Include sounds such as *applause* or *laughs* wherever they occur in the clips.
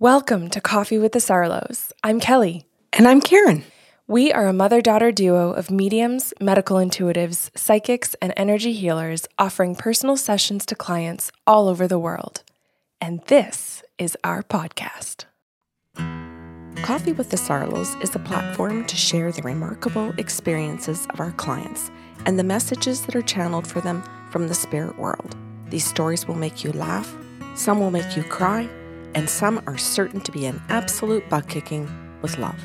Welcome to Coffee with the Sarlos. I'm Kelly. And I'm Karen. We are a mother daughter duo of mediums, medical intuitives, psychics, and energy healers offering personal sessions to clients all over the world. And this is our podcast. Coffee with the Sarlos is a platform to share the remarkable experiences of our clients and the messages that are channeled for them from the spirit world. These stories will make you laugh, some will make you cry, and some are certain to be an absolute butt kicking with love.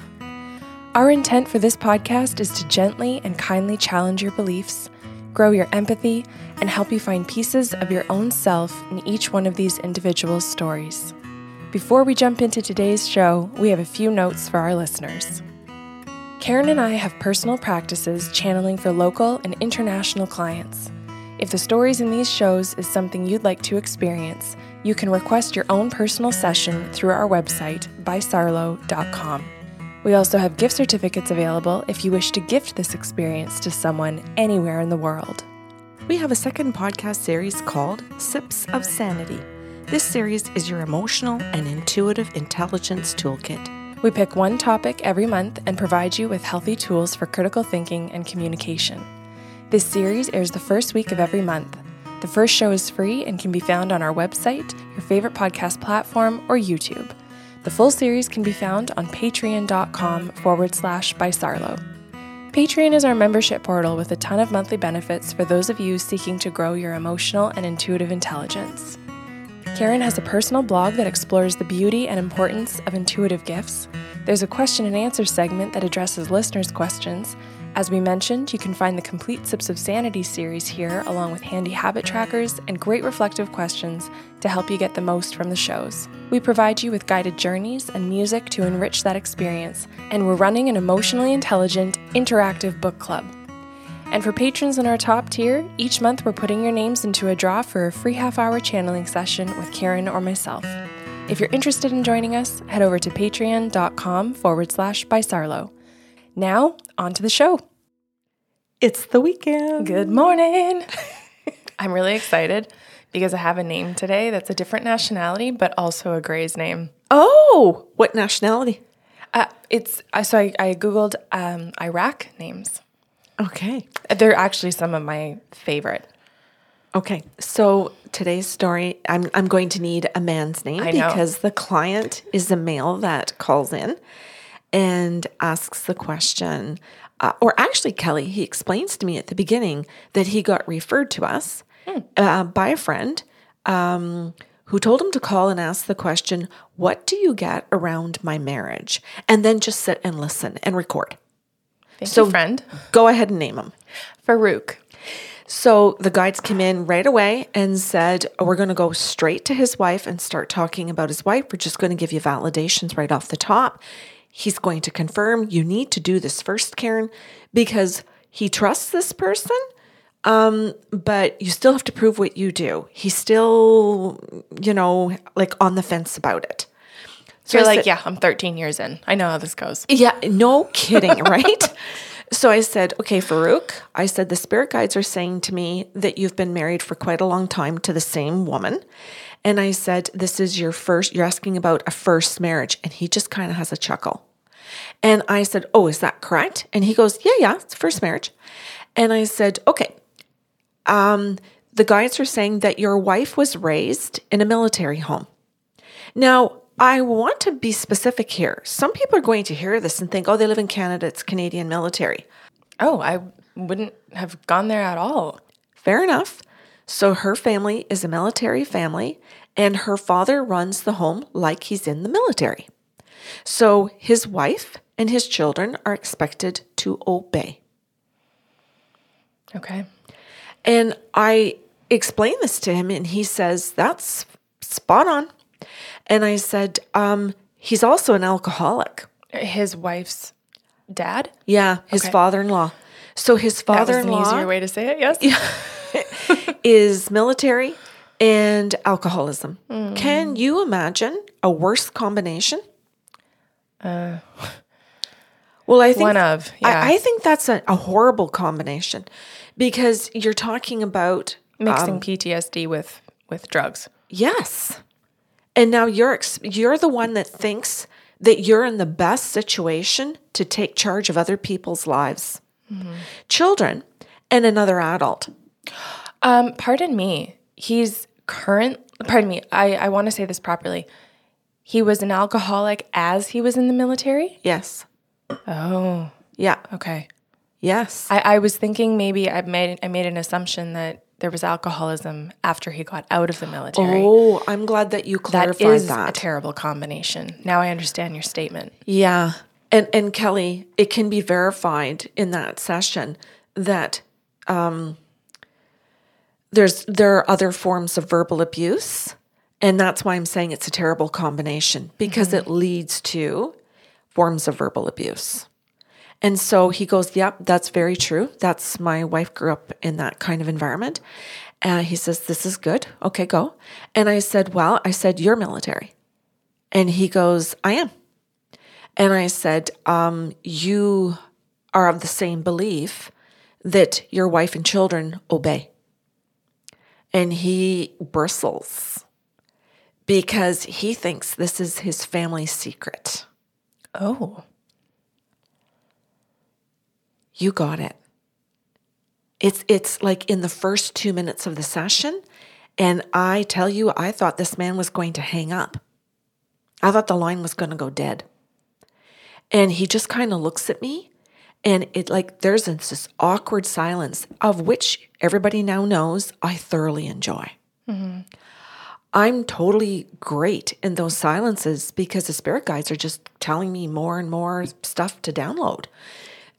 Our intent for this podcast is to gently and kindly challenge your beliefs, grow your empathy, and help you find pieces of your own self in each one of these individual stories. Before we jump into today's show, we have a few notes for our listeners. Karen and I have personal practices channeling for local and international clients. If the stories in these shows is something you'd like to experience, you can request your own personal session through our website, bysarlo.com. We also have gift certificates available if you wish to gift this experience to someone anywhere in the world. We have a second podcast series called Sips of Sanity. This series is your emotional and intuitive intelligence toolkit. We pick one topic every month and provide you with healthy tools for critical thinking and communication. This series airs the first week of every month. The first show is free and can be found on our website, your favorite podcast platform, or YouTube. The full series can be found on patreon.com forward slash by Sarlo. Patreon is our membership portal with a ton of monthly benefits for those of you seeking to grow your emotional and intuitive intelligence. Karen has a personal blog that explores the beauty and importance of intuitive gifts. There's a question and answer segment that addresses listeners' questions. As we mentioned, you can find the complete Sips of Sanity series here, along with handy habit trackers and great reflective questions to help you get the most from the shows. We provide you with guided journeys and music to enrich that experience, and we're running an emotionally intelligent, interactive book club. And for patrons in our top tier, each month we're putting your names into a draw for a free half hour channeling session with Karen or myself. If you're interested in joining us, head over to patreon.com forward slash by Sarlo. Now, on to the show. It's the weekend. Good morning. *laughs* I'm really excited because I have a name today that's a different nationality, but also a Gray's name. Oh, what nationality? Uh, it's uh, so I, I googled um, Iraq names. Okay. They're actually some of my favorite. Okay. So today's story, I'm I'm going to need a man's name I know. because the client is a male that calls in and asks the question. Uh, or actually, Kelly, he explains to me at the beginning that he got referred to us uh, by a friend um, who told him to call and ask the question, What do you get around my marriage? And then just sit and listen and record. Thank So- you, friend. Go ahead and name him. Farouk. So the guides came in right away and said, oh, We're going to go straight to his wife and start talking about his wife. We're just going to give you validations right off the top. He's going to confirm you need to do this first, Karen, because he trusts this person, um, but you still have to prove what you do. He's still, you know, like on the fence about it. So You're I like, said- yeah, I'm 13 years in. I know how this goes. yeah, no *laughs* kidding, right? so I said, okay, Farouk, I said, the spirit guides are saying to me that you've been married for quite a long time to the same woman. And I said, this is your first, you're asking about a first marriage. And he just kind of has a chuckle. And I said, oh, is that correct? And he goes, yeah, yeah, it's first marriage. And I said, okay, um, the guides are saying that your wife was raised in a military home. Now, I want to be specific here. Some people are going to hear this and think, oh, they live in Canada, it's Canadian military. Oh, I wouldn't have gone there at all. Fair enough. So her family is a military family, and her father runs the home like he's in the military. So his wife and his children are expected to obey. Okay. And I explained this to him, and he says, That's spot on. And I said, um, He's also an alcoholic. His wife's dad? Yeah, his Okay. father in law. So his father an in easier law way to say it, yes? Is military and alcoholism. Mm. Can you imagine a worse combination? well, I think Uh, One of, yeah. I, I think that's a, a horrible combination because you're talking about Mixing PTSD with with drugs. yes, And now you're you're the one that thinks that you're in the best situation to take charge of other people's lives. Children and another adult. Um, pardon me. He's current. Pardon me. I, I want to say this properly. He was an alcoholic as he was in the military. Yes. Oh, Yeah. okay. Yes. I, I was thinking maybe I made I made an assumption that there was alcoholism after he got out of the military. oh, I'm glad that you clarified is that. a terrible combination. Now I understand your statement. Yeah. And and Kelly, it can be verified in that session that um there's there are other forms of verbal abuse. And that's why I'm saying it's a terrible combination because it leads to forms of verbal abuse. And so he goes, Yep, that's very true. That's my wife grew up in that kind of environment. And he says, This is good. Okay, go. And I said, Well, I said, You're military. And he goes, I am. And I said, um, You are of the same belief that your wife and children obey. And he bristles because he thinks this is his family secret. Oh. You got it. It's it's like in the first 2 minutes of the session and I tell you I thought this man was going to hang up. I thought the line was going to go dead. And he just kind of looks at me and it like there's this, this awkward silence of which everybody now knows I thoroughly enjoy. Mm-hmm. I'm totally great in those silences because the spirit guides are just telling me more and more stuff to download.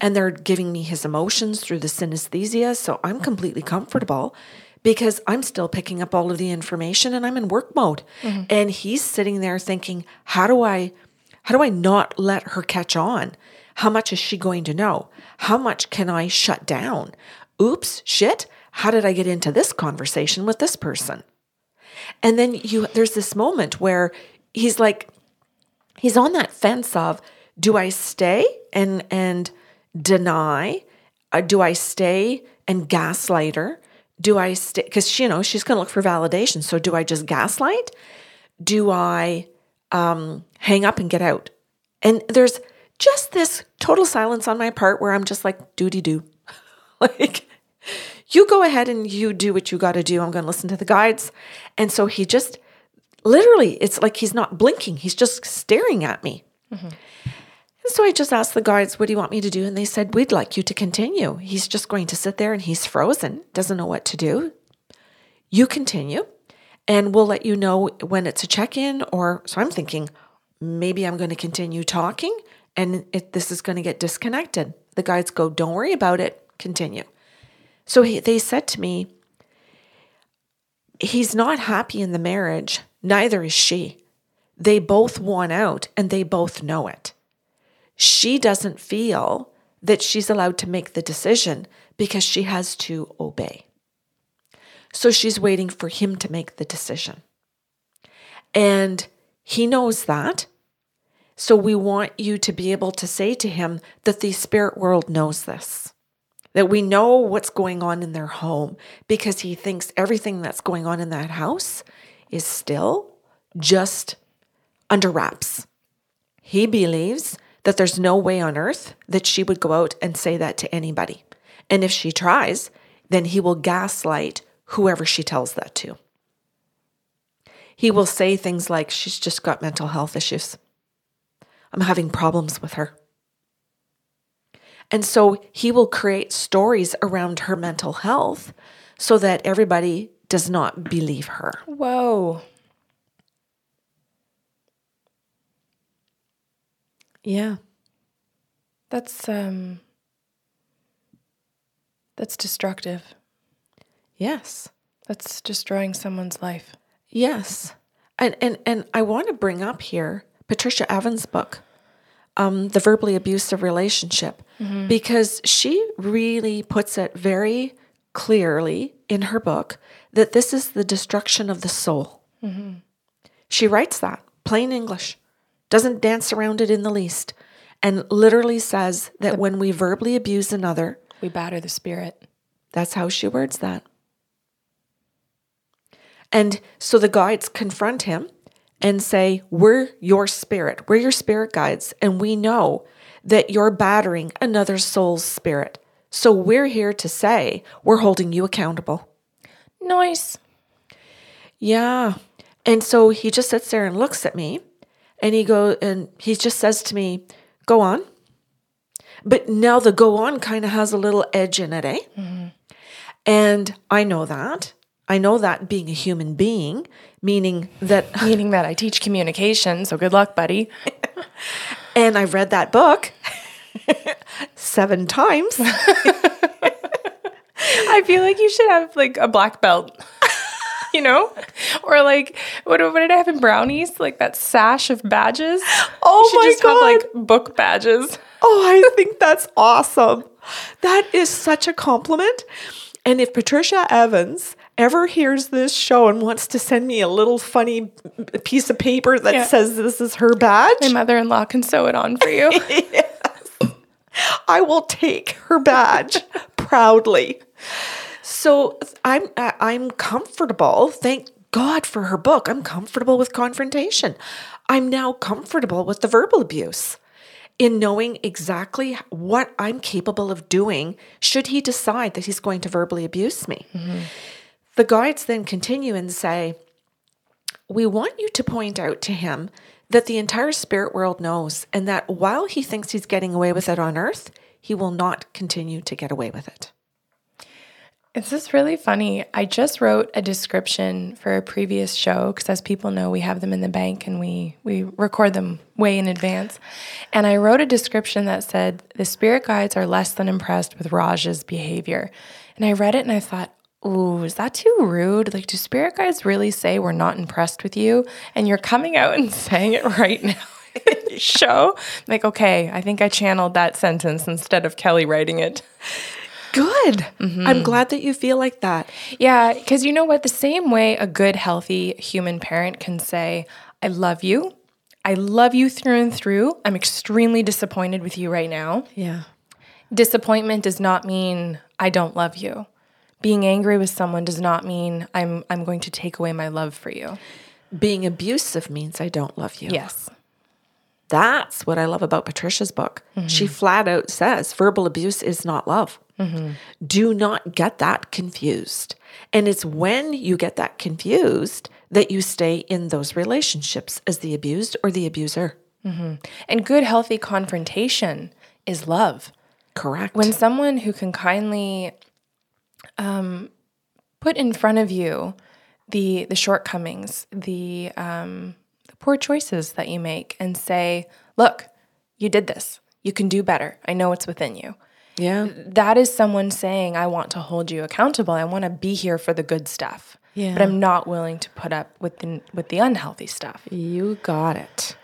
And they're giving me his emotions through the synesthesia. So I'm completely comfortable because I'm still picking up all of the information and I'm in work mode. Mm-hmm. And he's sitting there thinking, how do I how do I not let her catch on? How much is she going to know? How much can I shut down? Oops, shit. How did I get into this conversation with this person? And then you there's this moment where he's like he's on that fence of do I stay and and deny? Uh, do I stay and gaslight her? Do I stay because you know she's going to look for validation. So do I just gaslight? Do I um, hang up and get out? And there's just this total silence on my part where I'm just like doody do, *laughs* like you go ahead and you do what you got to do. I'm going to listen to the guides. And so he just literally, it's like he's not blinking, he's just staring at me. Mm-hmm. And so I just asked the guides, What do you want me to do? And they said, We'd like you to continue. He's just going to sit there and he's frozen, doesn't know what to do. You continue, and we'll let you know when it's a check in. Or so I'm thinking, maybe I'm going to continue talking and it, this is going to get disconnected. The guides go, Don't worry about it, continue. So he, they said to me, He's not happy in the marriage, neither is she. They both want out and they both know it. She doesn't feel that she's allowed to make the decision because she has to obey. So she's waiting for him to make the decision. And he knows that. So we want you to be able to say to him that the spirit world knows this, that we know what's going on in their home because he thinks everything that's going on in that house is still just under wraps. He believes that there's no way on earth that she would go out and say that to anybody. And if she tries, then he will gaslight whoever she tells that to. He will say things like, She's just got mental health issues. I'm having problems with her. And so he will create stories around her mental health so that everybody does not believe her. Whoa. Yeah. That's um that's destructive. Yes. That's destroying someone's life. Yes. And and and I want to bring up here Patricia Evans' book, um, The Verbally Abusive Relationship, because she really puts it very clearly in her book that this is the destruction of the soul. She writes that plain English, doesn't dance around it in the least, and literally says that when we verbally abuse another, We batter the spirit. that's how she words that. And so the guides confront him and say, We're your spirit, we're your spirit guides, and we know that you're battering another soul's spirit. So we're here to say, We're holding you accountable. Nice. Yeah. And so he just sits there and looks at me and he go and he just says to me, Go on. But now the go on kind of has a little edge in it, eh? And I know that. I know that being a human being, meaning that, *laughs* Meaning that I teach communication, so good luck, buddy. *laughs* and I've read that book *laughs* seven times. I feel like you should have like a black belt. You know, or like what, what did I have in brownies? Like that sash of badges. Oh my just God. have like book badges. Oh, I think that's awesome. That is such a compliment. And if Patricia Evans ever hears this show and wants to send me a little funny piece of paper that Yeah. says this is her badge, My mother-in-law can sew it on for you. *laughs* I will take her badge *laughs* proudly. So I'm I'm comfortable. Thank God for her book. I'm comfortable with confrontation. I'm now comfortable with the verbal abuse in knowing exactly what I'm capable of doing should he decide that he's going to verbally abuse me. Mm-hmm. The guides then continue and say, we want you to point out to him that the entire spirit world knows and that while he thinks he's getting away with it on earth, he will not continue to get away with it. It's just really funny. I just wrote a description for a previous show because, as people know, we have them in the bank and we we record them way in advance. And I wrote a description that said the spirit guides are less than impressed with Raj's behavior. And I read it and I thought, "Ooh, is that too rude? Like, do spirit guides really say we're not impressed with you?" And you're coming out and *laughs* saying it right now. *laughs* Show like okay, I think I channeled that sentence instead of Kelly writing it. Good. Mm-hmm. I'm glad that you feel like that. Yeah, because you know what? The same way a good, healthy human parent can say, I love you. I love you through and through. I'm extremely disappointed with you right now. Yeah. Disappointment does not mean I don't love you. Being angry with someone does not mean I'm I'm going to take away my love for you. Being abusive means I don't love you. Yes. That's what I love about Patricia's book. Mm-hmm. She flat out says verbal abuse is not love. Mm-hmm. Do not get that confused. And it's when you get that confused that you stay in those relationships as the abused or the abuser. Mm-hmm. And good, healthy confrontation is love. Correct. when someone who can kindly um, put in front of you the the shortcomings, the um, the poor choices that you make, and say, "Look, you did this. You can do better. I know it's within you." yeah. That is someone saying, "I want to hold you accountable. I want to be here for the good stuff." Yeah. But I'm not willing to put up with the with the unhealthy stuff. You got it.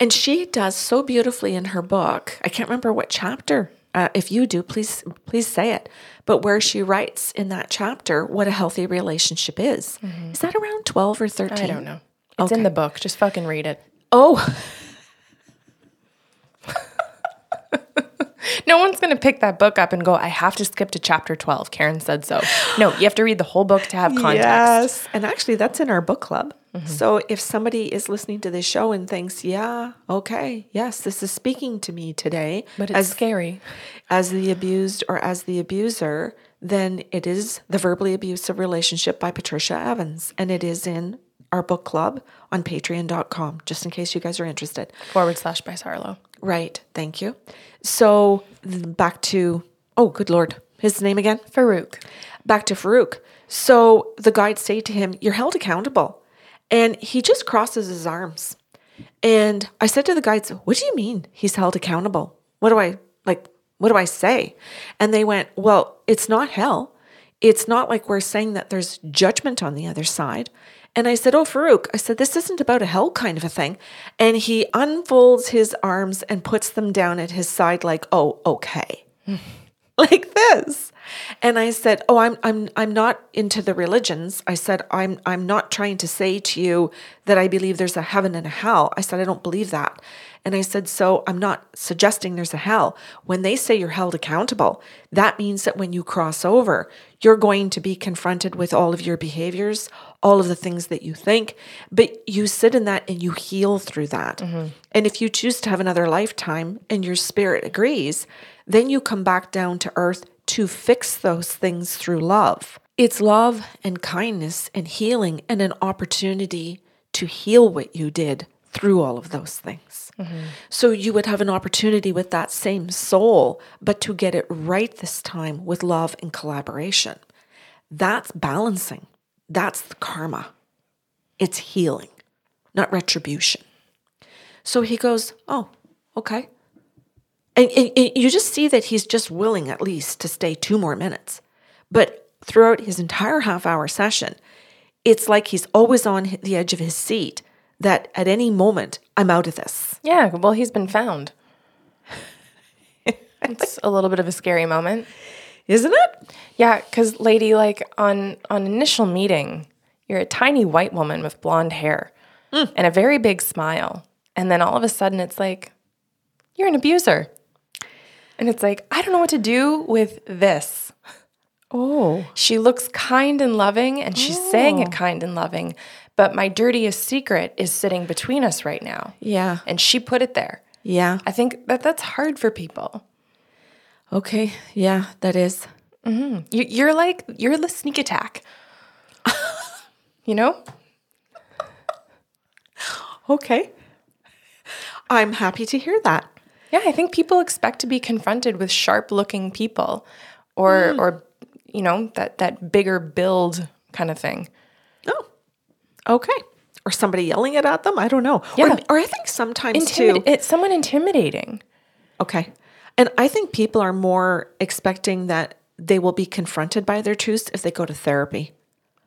And she does so beautifully in her book. I can't remember what chapter. Uh, if you do, please please say it. But where she writes in that chapter what a healthy relationship is. Is that around 12 or 13? I don't know. It's in the book. Just fucking read it. Oh, *laughs* No one's going to pick that book up and go, I have to skip to chapter 12. Karen said so. No, you have to read the whole book to have context. yes. And actually, that's in our book club. Mm-hmm. So if somebody is listening to this show and thinks, yeah, okay, yes, this is speaking to me today, But it's as scary. as the abused or as the abuser, then it is The Verbally Abusive Relationship by Patricia Evans. And it is in our book club on patreon.com, just in case you guys are interested. Forward slash by Sarlo. Right. Thank you. So back to, oh, good Lord, his name again? Farouk. Back to Farouk. So the guides say to him, You're held accountable. And he just crosses his arms. And I said to the guides, What do you mean he's held accountable? What do I like? What do I say? And they went, Well, it's not hell. It's not like we're saying that there's judgment on the other side. And I said, Oh, Farouk, I said, this isn't about a hell kind of a thing. And he unfolds his arms and puts them down at his side, like, Oh, okay. *laughs* like this. And I said, "Oh, I'm I'm I'm not into the religions." I said, "I'm I'm not trying to say to you that I believe there's a heaven and a hell." I said, "I don't believe that." And I said, "So I'm not suggesting there's a hell. When they say you're held accountable, that means that when you cross over, you're going to be confronted with all of your behaviors, all of the things that you think, but you sit in that and you heal through that. Mm-hmm. And if you choose to have another lifetime and your spirit agrees, then you come back down to earth to fix those things through love. It's love and kindness and healing and an opportunity to heal what you did through all of those things. Mm-hmm. So you would have an opportunity with that same soul, but to get it right this time with love and collaboration. That's balancing. That's the karma. It's healing, not retribution. So he goes, Oh, okay. And, and- and you just see that he's just willing at least to stay two more minutes. But throughout his entire half hour session, it's like he's always on the edge of his seat that at any moment, I'm out of this. Yeah, well, he's been found. *laughs* it's a little bit of a scary moment. Isn't it? Yeah, because lady, like on on initial meeting, you're a tiny white woman with blonde hair hmm. and a very big smile, and then all of a sudden, it's like you're an abuser, and it's like I don't know what to do with this. Oh. She looks kind and loving, and she's saying it oh. kind and loving, but my dirtiest secret is sitting between us right now, Yeah. and she put it there. Yeah. I think that that's hard for people. Okay. Yeah, that is. Mm-hmm. You, you're like you're the sneak attack. *laughs* you know? Okay. I'm happy to hear that. Yeah, I think people expect to be confronted with sharp-looking people, or hmm. or you know that that bigger build kind of thing. Oh. Okay. Or somebody yelling it at them. I don't know. Yeah. Or, or I think sometimes Intimid- too. it's someone intimidating. Okay. And I think people are more expecting that they will be confronted by their truths if they go to therapy.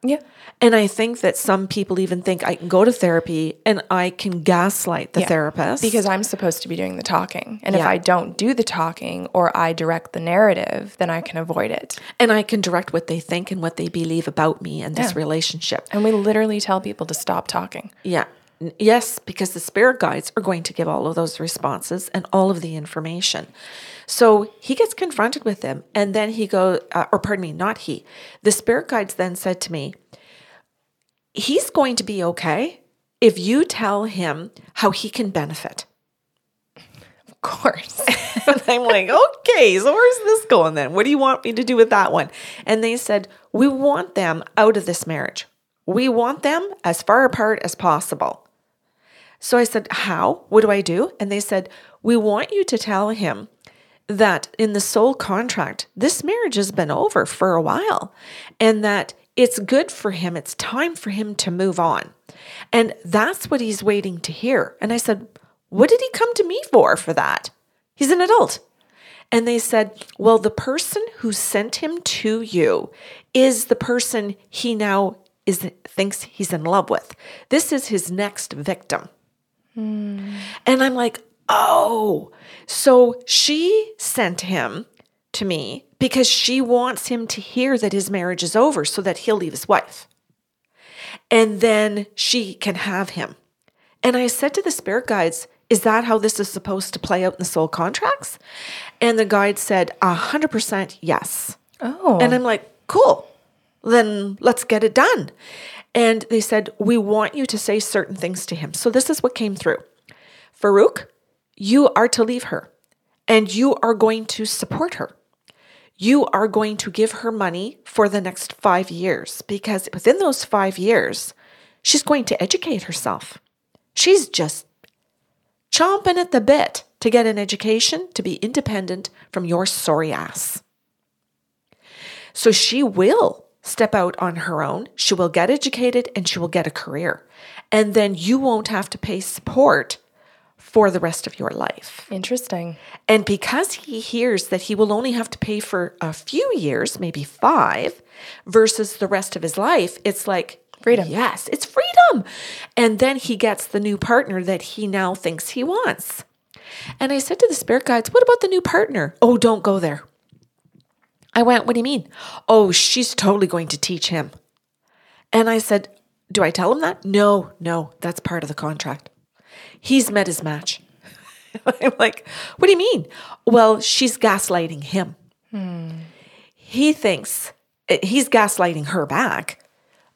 Yeah, And I think that some people even think I can go to therapy and I can gaslight the Yeah. therapist. because I'm supposed to be doing the talking, and if I don't do the talking or I direct the narrative, then I can avoid it. and I can direct what they think and what they believe about me and this Yeah. relationship. And we literally tell people to stop talking. Yeah. Yes, because the spirit guides are going to give all of those responses and all of the information. So he gets confronted with them, and then he go, uh, or pardon me, not he. The spirit guides then said to me, "He's going to be okay if you tell him how he can benefit." Of course. *laughs* and I'm like, okay, so where's this going then? What do you want me to do with that one? And they said, we want them out of this marriage. We want them as far apart as possible. So I said, how? What do I do? And they said, we want you to tell him that in the soul contract, this marriage has been over for a while and that it's good for him. It's time for him to move on. And that's what he's waiting to hear. And I said, what did he come to me for for that? He's an adult. And they said, well, the person who sent him to you is the person he now is thinks he's in love with. This is his next victim. And I'm like, oh, so she sent him to me because she wants him to hear that his marriage is over so that he'll leave his wife. And then she can have him. And I said to the spirit guides, is that how this is supposed to play out in the soul contracts? And the guide said, 100% yes. Oh. And I'm like, cool, then let's get it done. And they said, we want you to say certain things to him. So this is what came through Farouk, you are to leave her and you are going to support her. You are going to give her money for the next five years because within those five years, she's going to educate herself. She's just chomping at the bit to get an education to be independent from your sorry ass. So she will step out on her own. She will get educated and she will get a career. And then you won't have to pay support for the rest of your life. Interesting. And because he hears that he will only have to pay for a few years, maybe five, versus the rest of his life, it's like Freedom. Yes, it's freedom. And then he gets the new partner that he now thinks he wants. And I said to the spirit guides, What about the new partner? Oh, don't go there. I went, What do you mean? Oh, she's totally going to teach him. And I said, Do I tell him that? No, no, that's part of the contract. He's met his match. *laughs* I'm like, What do you mean? Well, she's gaslighting him. He thinks eh, he's gaslighting her back.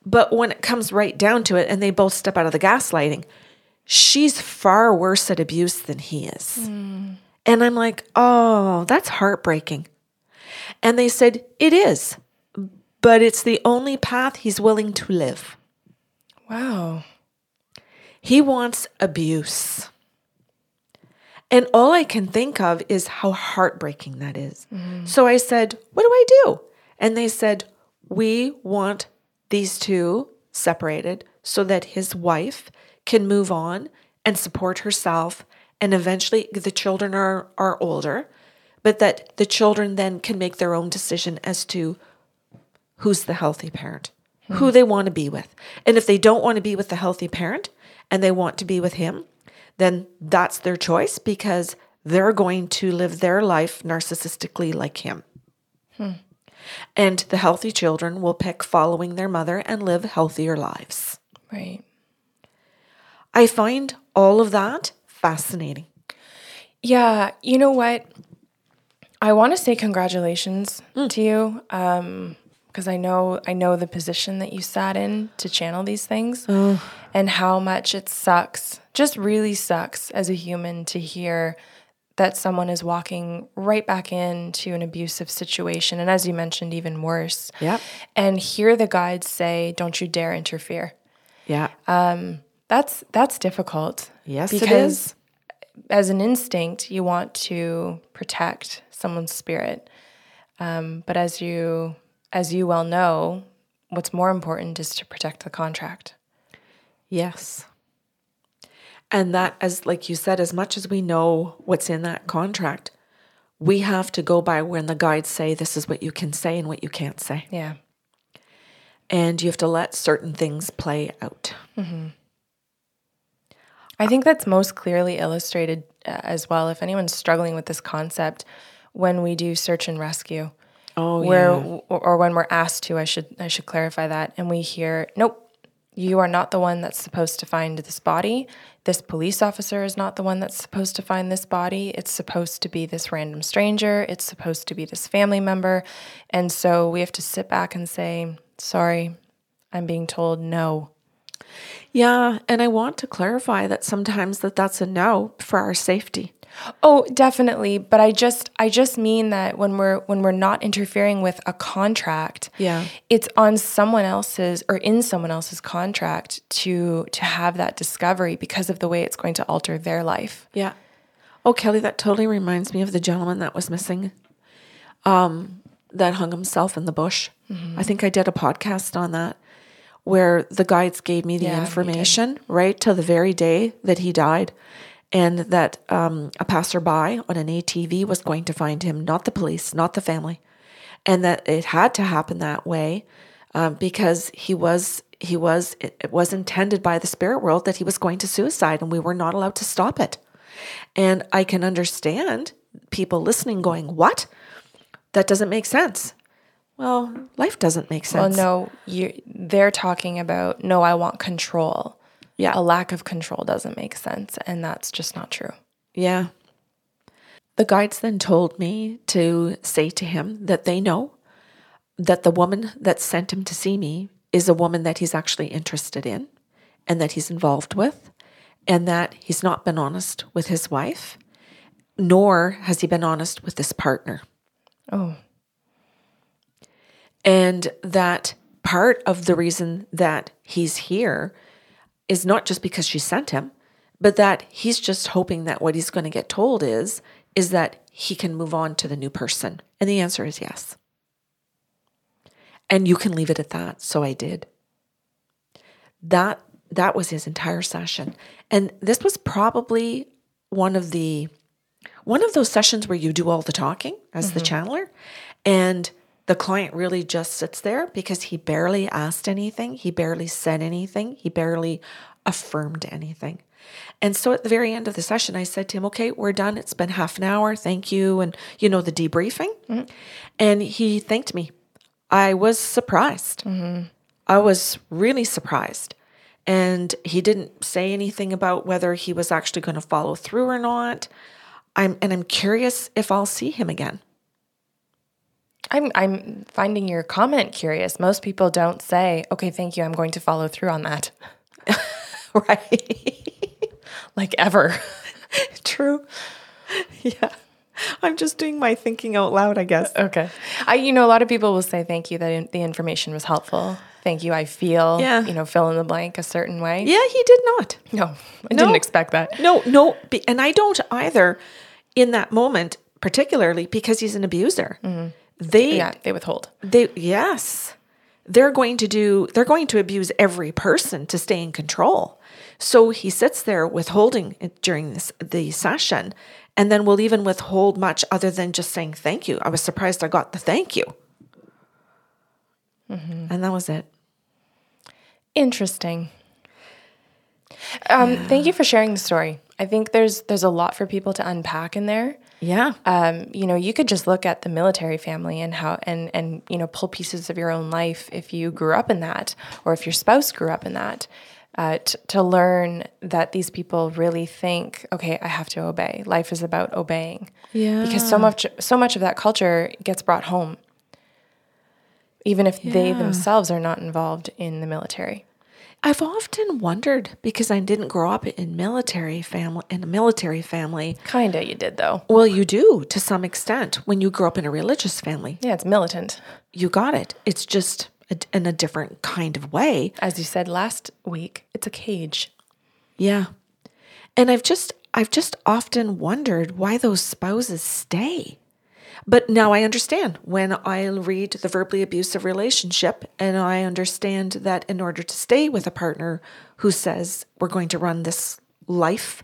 But when it comes right down to it and they both step out of the gaslighting, she's far worse at abuse than he is. And I'm like, oh, that's heartbreaking. And they said, it is, but it's the only path he's willing to live. Wow. He wants abuse. And all I can think of is how heartbreaking that is. Mm-hmm. So I said, What do I do? And they said, We want these two separated so that his wife can move on and support herself. And eventually the children are, are older, but that the children then can make their own decision as to who's the healthy parent, who hmm. they want to be with. And if they don't want to be with the healthy parent and they want to be with him, then that's their choice because they're going to live their life narcissistically like him. Hmm. And the healthy children will pick following their mother and live healthier lives. Right. I find all of that fascinating. Yeah, you know what? I want to say congratulations to you because I know I know the position that you sat in to channel these things and how much it sucks. Just really sucks as a human to hear that someone is walking right back into an abusive situation and as you mentioned even worse. Yep. And hear the guides say don't you dare interfere. Yeah. Um That's that's difficult. Yes, it because is. As an instinct, you want to protect someone's spirit, um, but as you as you well know, what's more important is to protect the contract. Yes. And that, as like you said, as much as we know what's in that contract, we have to go by when the guides say this is what you can say and what you can't say. Yeah. And you have to let certain things play out. I think that's most clearly illustrated uh, as well. If anyone's struggling with this concept, when we do search and rescue, Oh, where or when we're asked to, I should I should clarify that, and we hear, nope, you are not the one that's supposed to find this body. This police officer is not the one that's supposed to find this body. It's supposed to be this random stranger. It's supposed to be this family member, and so we have to sit back and say, sorry, I'm being told no. Yeah, and I want to clarify that sometimes that that's a no for our safety. Oh, definitely, but I just I just mean that when we're when we're not interfering with a contract, Yeah. it's on someone else's or in someone else's contract to to have that discovery because of the way it's going to alter their life. Yeah. Oh, Kelly, that totally reminds me of the gentleman that was missing, um, that hung himself in the bush. I think I did a podcast on that where the guides gave me the Yeah, information right till the very day that he died, and that um, a passerby on an ATV was going to find him, not the police, not the family, and that it had to happen that way um, because he was he was it, it was intended by the spirit world that he was going to suicide, and we were not allowed to stop it. And I can understand people listening going, What? That doesn't make sense. Well, life doesn't make sense. Well, no, you they're talking about no, I want control. Yeah. A lack of control doesn't make sense, and that's just not true. Yeah. The guides then told me to say to him that they know that the woman that sent him to see me is a woman that he's actually interested in and that he's involved with, and that he's not been honest with his wife, nor has he been honest with his partner. Oh, And that part of the reason that he's here is not just because she sent him, but that he's just hoping that what he's going to get told is is that he can move on to the new person. And the answer is yes. And you can leave it at that. So I did. That that was his entire session. And this was probably one of the one of those sessions where you do all the talking as the mm-hmm. channeler and the client really just sits there because he barely asked anything, he barely said anything, he barely affirmed anything. And so at the very end of the session, I said to him, Okay, we're done. It's been half an hour. Thank you. And, you know, the debriefing. Mm-hmm. And he thanked me. I was surprised. Mm-hmm. I was really surprised. And he didn't say anything about whether he was actually going to follow through or not. I'm and I'm curious if I'll see him again. I'm I'm finding your comment curious. Most people don't say, "Okay, thank you. I'm going to follow through on that." *laughs* right. like ever. *laughs* True. Yeah. I'm just doing my thinking out loud, I guess. Okay. I you know a lot of people will say thank you that in, the information was helpful. Thank you. I feel, Yeah. you know, fill in the blank a certain way. Yeah, he did not. No, I No. didn't expect that. No, no, and I don't either in that moment, particularly because he's an abuser. Mm-hmm. They, Yeah, they withhold. they, yes, they're going to do, they're going to abuse every person to stay in control. So he sits there withholding it during this, the session and then will even withhold much other than just saying thank you. I was surprised I got the thank you. And that was it. Interesting. Um, Thank you for sharing the story. I think there's there's a lot for people to unpack in there. Yeah. Um, you know, you could just look at the military family and how and and you know pull pieces of your own life if you grew up in that or if your spouse grew up in that. Uh, t- to learn that these people really think, okay, I have to obey. Life is about obeying. Yeah. Because so much so much of that culture gets brought home, even if they themselves are not involved in the military. I've often wondered because I didn't grow up in military family in a military family. Kinda, you did though. Well, you do to some extent when you grow up in a religious family. Yeah, it's militant. You got it. It's just a, in a different kind of way. As you said last week, it's a cage. Yeah. And I've just I've just often wondered why those spouses stay. But now I understand when I read the verbally abusive relationship and I understand that in order to stay with a partner who says we're going to run this life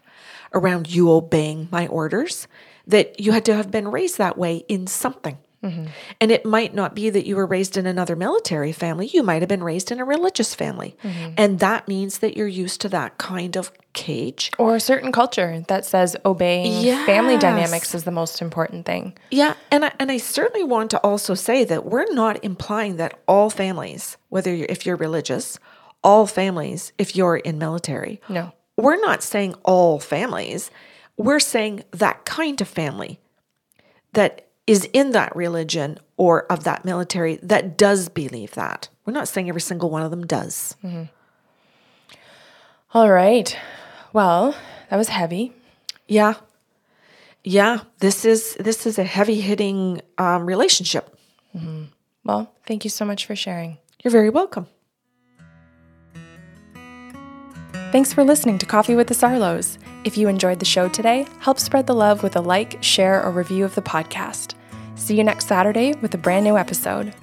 around you obeying my orders, that you had to have been raised that way in something. Mm-hmm. And it might not be that you were raised in another military family. You might have been raised in a religious family. Mm-hmm. And that means that you're used to that kind of cage. Or a certain culture that says obeying family dynamics is the most important thing. Yeah, and I, and I certainly want to also say that we're not implying that all families, whether you're, if you're religious, all families if you're in military. No. We're not saying all families. We're saying that kind of family that is in that religion or of that military that does believe that. We're not saying every single one of them does. All right. Well, that was heavy. Yeah. Yeah, this is this is a heavy-hitting um, relationship. Well, thank you so much for sharing. You're very welcome. Thanks for listening to Coffee with the Sarlos. If you enjoyed the show today, help spread the love with a like, share, or review of the podcast. See you next Saturday with a brand new episode.